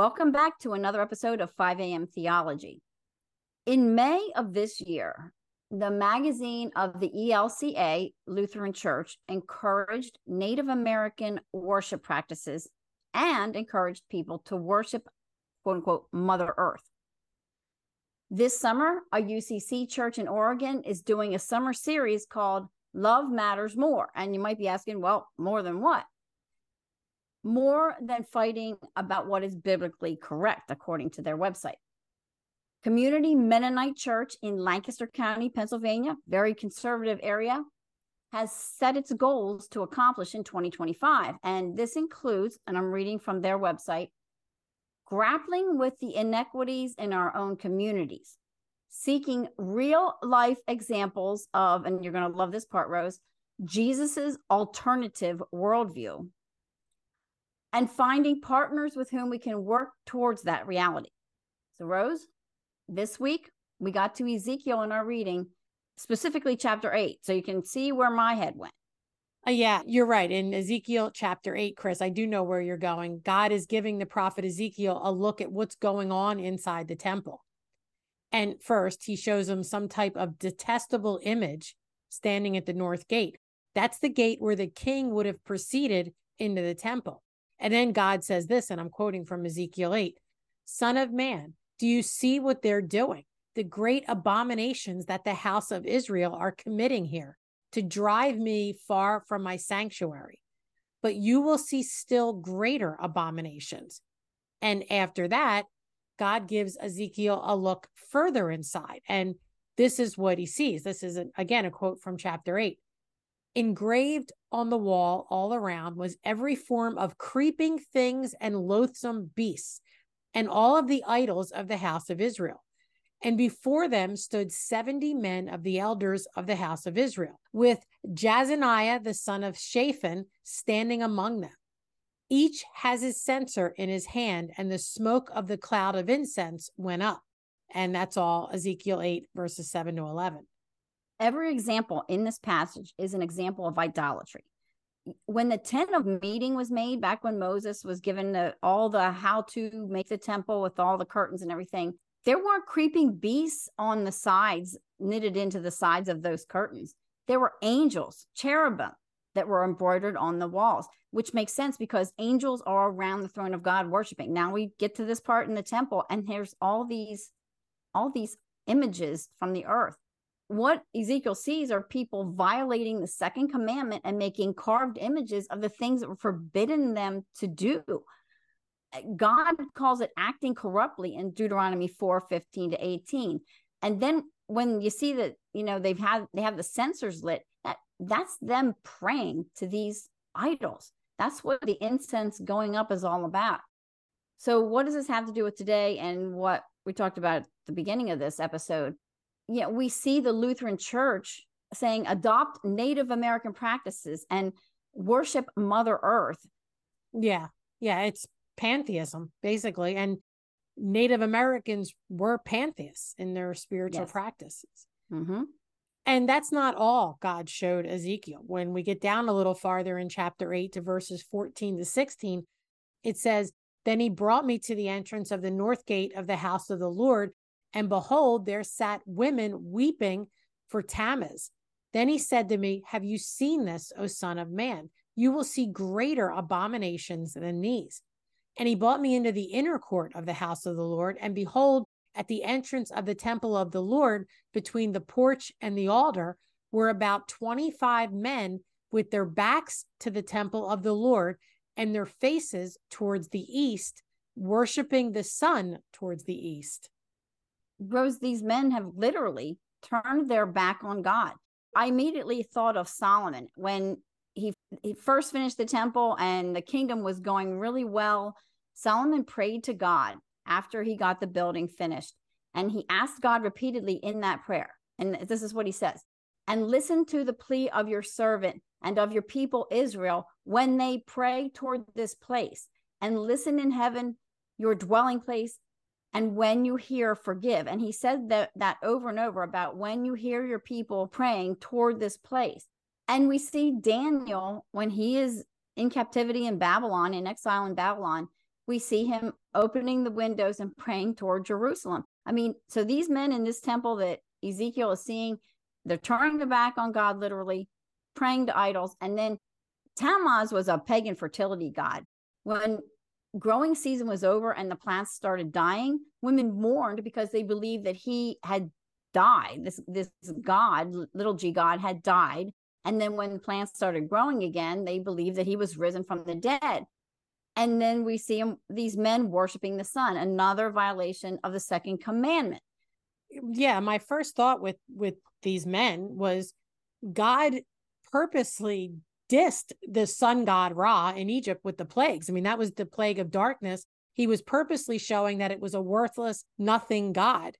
Welcome back to another episode of 5 a.m. Theology. In May of this year, the magazine of the ELCA Lutheran Church encouraged Native American worship practices and encouraged people to worship, quote unquote, Mother Earth. This summer, a UCC church in Oregon is doing a summer series called Love Matters More. And you might be asking, well, more than what? More than fighting about what is biblically correct, according to their website. Community Mennonite Church in Lancaster County, Pennsylvania, very conservative area, has set its goals to accomplish in 2025. And this includes, and I'm reading from their website, grappling with the inequities in our own communities, seeking real life examples of, and you're going to love this part, Rose, Jesus's alternative worldview, and finding partners with whom we can work towards that reality. So, Rose, this week we got to Ezekiel in our reading, specifically chapter eight. So you can see where my head went. Uh, yeah, you're right. In Ezekiel chapter 8, Chris, I do know where you're going. God is giving the prophet Ezekiel a look at what's going on inside the temple. And first, he shows him some type of detestable image standing at the north gate. That's the gate where the king would have proceeded into the temple. And then God says this, and I'm quoting from Ezekiel 8 Son of man, do you see what they're doing? The great abominations that the house of Israel are committing here to drive me far from my sanctuary. But you will see still greater abominations. And after that, God gives Ezekiel a look further inside. And this is what he sees. This is, again, a quote from chapter eight. Engraved on the wall all around was every form of creeping things and loathsome beasts, and all of the idols of the house of Israel. And before them stood 70 men of the elders of the house of Israel, with Jaazaniah the son of Shaphan standing among them. Each has his censer in his hand, and the smoke of the cloud of incense went up. And that's all Ezekiel 8, verses 7 to 11. Every example in this passage is an example of idolatry. When the tent of meeting was made, back when Moses was given the, all the how to make the temple with all the curtains and everything, there weren't creeping beasts on the sides, knitted into the sides of those curtains. There were angels, cherubim that were embroidered on the walls, which makes sense because angels are around the throne of God worshiping. Now we get to this part in the temple, and there's all these, all these images from the earth. What Ezekiel sees are people violating the second commandment and making carved images of the things that were forbidden them to do. God calls it acting corruptly in Deuteronomy 4 15 to 18. And then when you see that, you know, they've had they have the censers lit, that that's them praying to these idols. That's what the incense going up is all about. So, what does this have to do with today and what we talked about at the beginning of this episode? Yeah, we see the Lutheran Church saying adopt Native American practices and worship Mother Earth. Yeah, yeah, it's pantheism, basically. And Native Americans were pantheists in their spiritual yes. practices. Mm-hmm. And that's not all God showed Ezekiel. When we get down a little farther in chapter 8 to verses 14 to 16, it says, Then he brought me to the entrance of the north gate of the house of the Lord, and behold, there sat women weeping for Tammuz. Then he said to me, Have you seen this, O son of man? You will see greater abominations than these. And he brought me into the inner court of the house of the Lord. And behold, at the entrance of the temple of the Lord, between the porch and the altar, were about 25 men with their backs to the temple of the Lord and their faces towards the east, worshiping the sun towards the east. Rose, these men have literally turned their back on God. I immediately thought of Solomon when he he first finished the temple and the kingdom was going really well. Solomon prayed to God after he got the building finished, and he asked God repeatedly in that prayer. And this is what he says and listen to the plea of your servant and of your people Israel when they pray toward this place, and listen in heaven, your dwelling place, and when you hear, forgive. And he said that, that over and over about when you hear your people praying toward this place. And we see Daniel when he is in captivity in Babylon, in exile in Babylon, we see him opening the windows and praying toward Jerusalem. I mean, so these men in this temple that Ezekiel is seeing, they're turning their back on God literally, praying to idols. And then Tammuz was a pagan fertility god. When growing season was over and the plants started dying, women mourned because they believed that he had died. This this god, little g god, had died. And then when plants started growing again, they believed that he was risen from the dead. And then we see him, these men worshiping the sun, another violation of the second commandment. Yeah, my first thought with with these men was God purposely dissed the sun god Ra in Egypt with the plagues. I mean, that was the plague of darkness. He was purposely showing that it was a worthless, nothing God.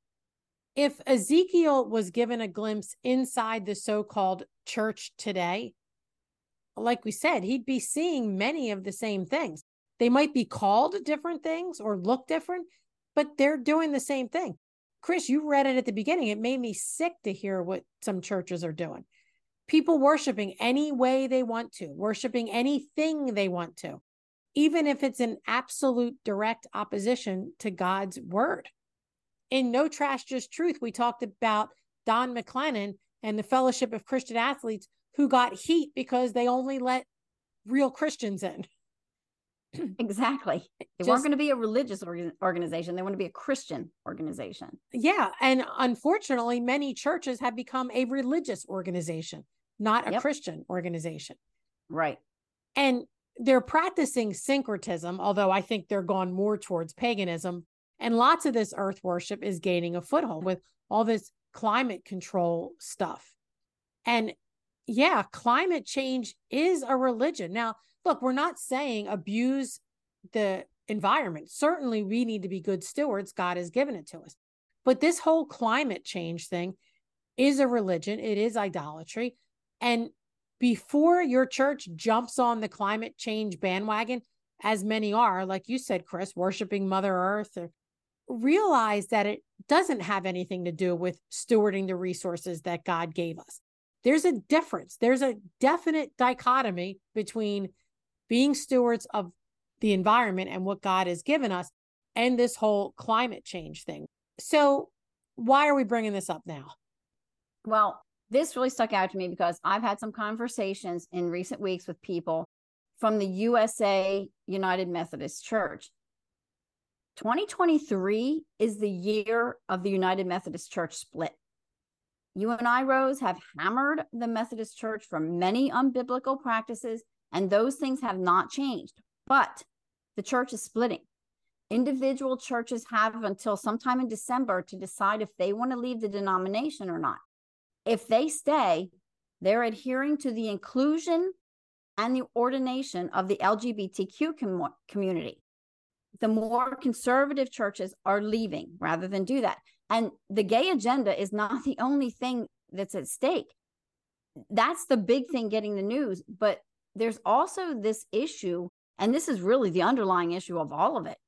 If Ezekiel was given a glimpse inside the so called church today, like we said, he'd be seeing many of the same things. They might be called different things or look different, but they're doing the same thing. Chris, you read it at the beginning. It made me sick to hear what some churches are doing people worshiping any way they want to, worshiping anything they want to, even if it's an absolute direct opposition to God's word. In No Trash, Just Truth, we talked about Don McLennan and the Fellowship of Christian Athletes who got heat because they only let real Christians in. exactly. They Just, weren't going to be a religious organization. They want to be a Christian organization. Yeah. And unfortunately, many churches have become a religious organization not a yep. Christian organization. Right. And they're practicing syncretism, although I think they're gone more towards paganism. And lots of this earth worship is gaining a foothold with all this climate control stuff. And yeah, climate change is a religion. Now, look, we're not saying abuse the environment. Certainly, we need to be good stewards. God has given it to us. But this whole climate change thing is a religion, it is idolatry. And before your church jumps on the climate change bandwagon, as many are, like you said, Chris, worshiping Mother Earth, or realize that it doesn't have anything to do with stewarding the resources that God gave us. There's a difference. There's a definite dichotomy between being stewards of the environment and what God has given us and this whole climate change thing. So, why are we bringing this up now? Well, this really stuck out to me because I've had some conversations in recent weeks with people from the USA United Methodist Church. 2023 is the year of the United Methodist Church split. You and I, Rose, have hammered the Methodist Church for many unbiblical practices, and those things have not changed. But the church is splitting. Individual churches have until sometime in December to decide if they want to leave the denomination or not if they stay, they're adhering to the inclusion and the ordination of the LGBTQ com- community. The more conservative churches are leaving rather than do that. And the gay agenda is not the only thing that's at stake. That's the big thing getting the news. But there's also this issue, and this is really the underlying issue of all of it,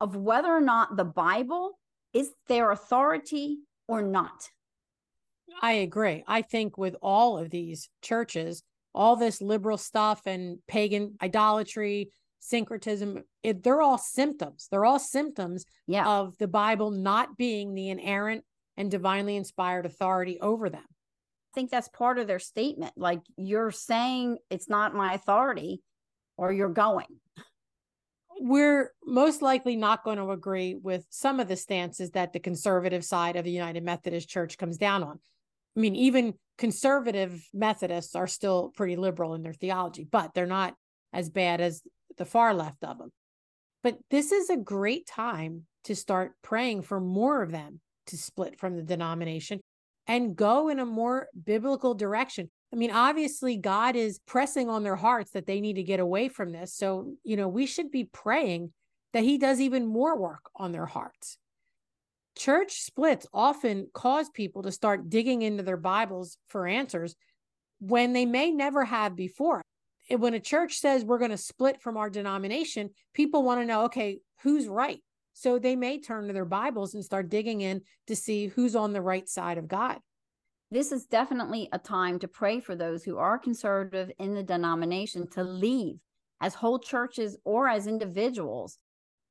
of whether or not the Bible is their authority or not. I agree. I think with all of these churches, all this liberal stuff and pagan idolatry, syncretism, it, they're all symptoms. They're all symptoms yeah. of the Bible not being the inerrant and divinely inspired authority over them. I think that's part of their statement. Like you're saying it's not my authority, or you're going. We're most likely not going to agree with some of the stances that the conservative side of the United Methodist Church comes down on. I mean, even conservative Methodists are still pretty liberal in their theology, but they're not as bad as the far left of them. But this is a great time to start praying for more of them to split from the denomination and go in a more biblical direction. I mean, obviously, God is pressing on their hearts that they need to get away from this. So, you know, we should be praying that He does even more work on their hearts church splits often cause people to start digging into their Bibles for answers when they may never have before. When a church says we're going to split from our denomination, people want to know, okay, who's right? So they may turn to their Bibles and start digging in to see who's on the right side of God. This is definitely a time to pray for those who are conservative in the denomination to leave as whole churches or as individuals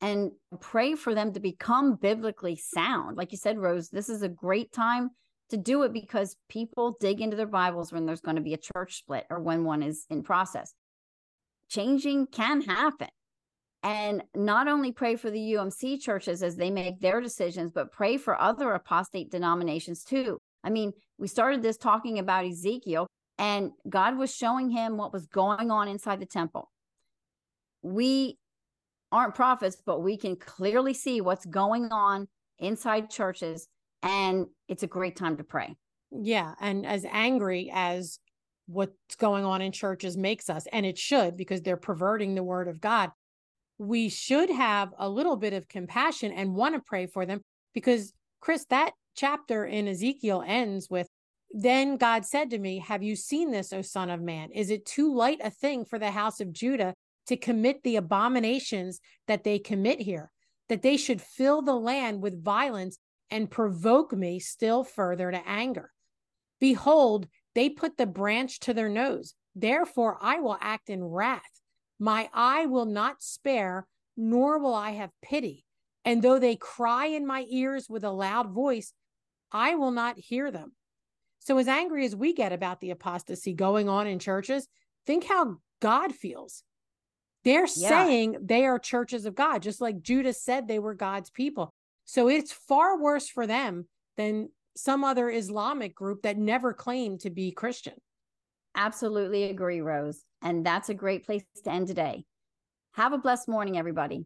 and pray for them to become biblically sound. Like you said, Rose, this is a great time to do it because people dig into their Bibles when there's going to be a church split or when one is in process. Changing can happen. And not only pray for the UMC churches as they make their decisions, but pray for other apostate denominations too. I mean, we started this talking about Ezekiel, and God was showing him what was going on inside the temple. We aren't prophets, but we can clearly see what's going on inside churches, and it's a great time to pray. Yeah. And as angry as what's going on in churches makes us, and it should because they're perverting the word of God, we should have a little bit of compassion and want to pray for them because, Chris, that chapter in Ezekiel ends with then God said to me, Have you seen this, O Son of Man? Is it too light a thing for the house of Judah to commit the abominations that they commit here? That they should fill the land with violence and provoke me still further to anger. Behold, they put the branch to their nose. Therefore, I will act in wrath. My eye will not spare, nor will I have pity. And though they cry in my ears with a loud voice, I will not hear them. So, as angry as we get about the apostasy going on in churches, think how God feels. They're yeah. saying they are churches of God, just like Judas said they were God's people. So, it's far worse for them than some other Islamic group that never claimed to be Christian. Absolutely agree, Rose. And that's a great place to end today. Have a blessed morning, everybody.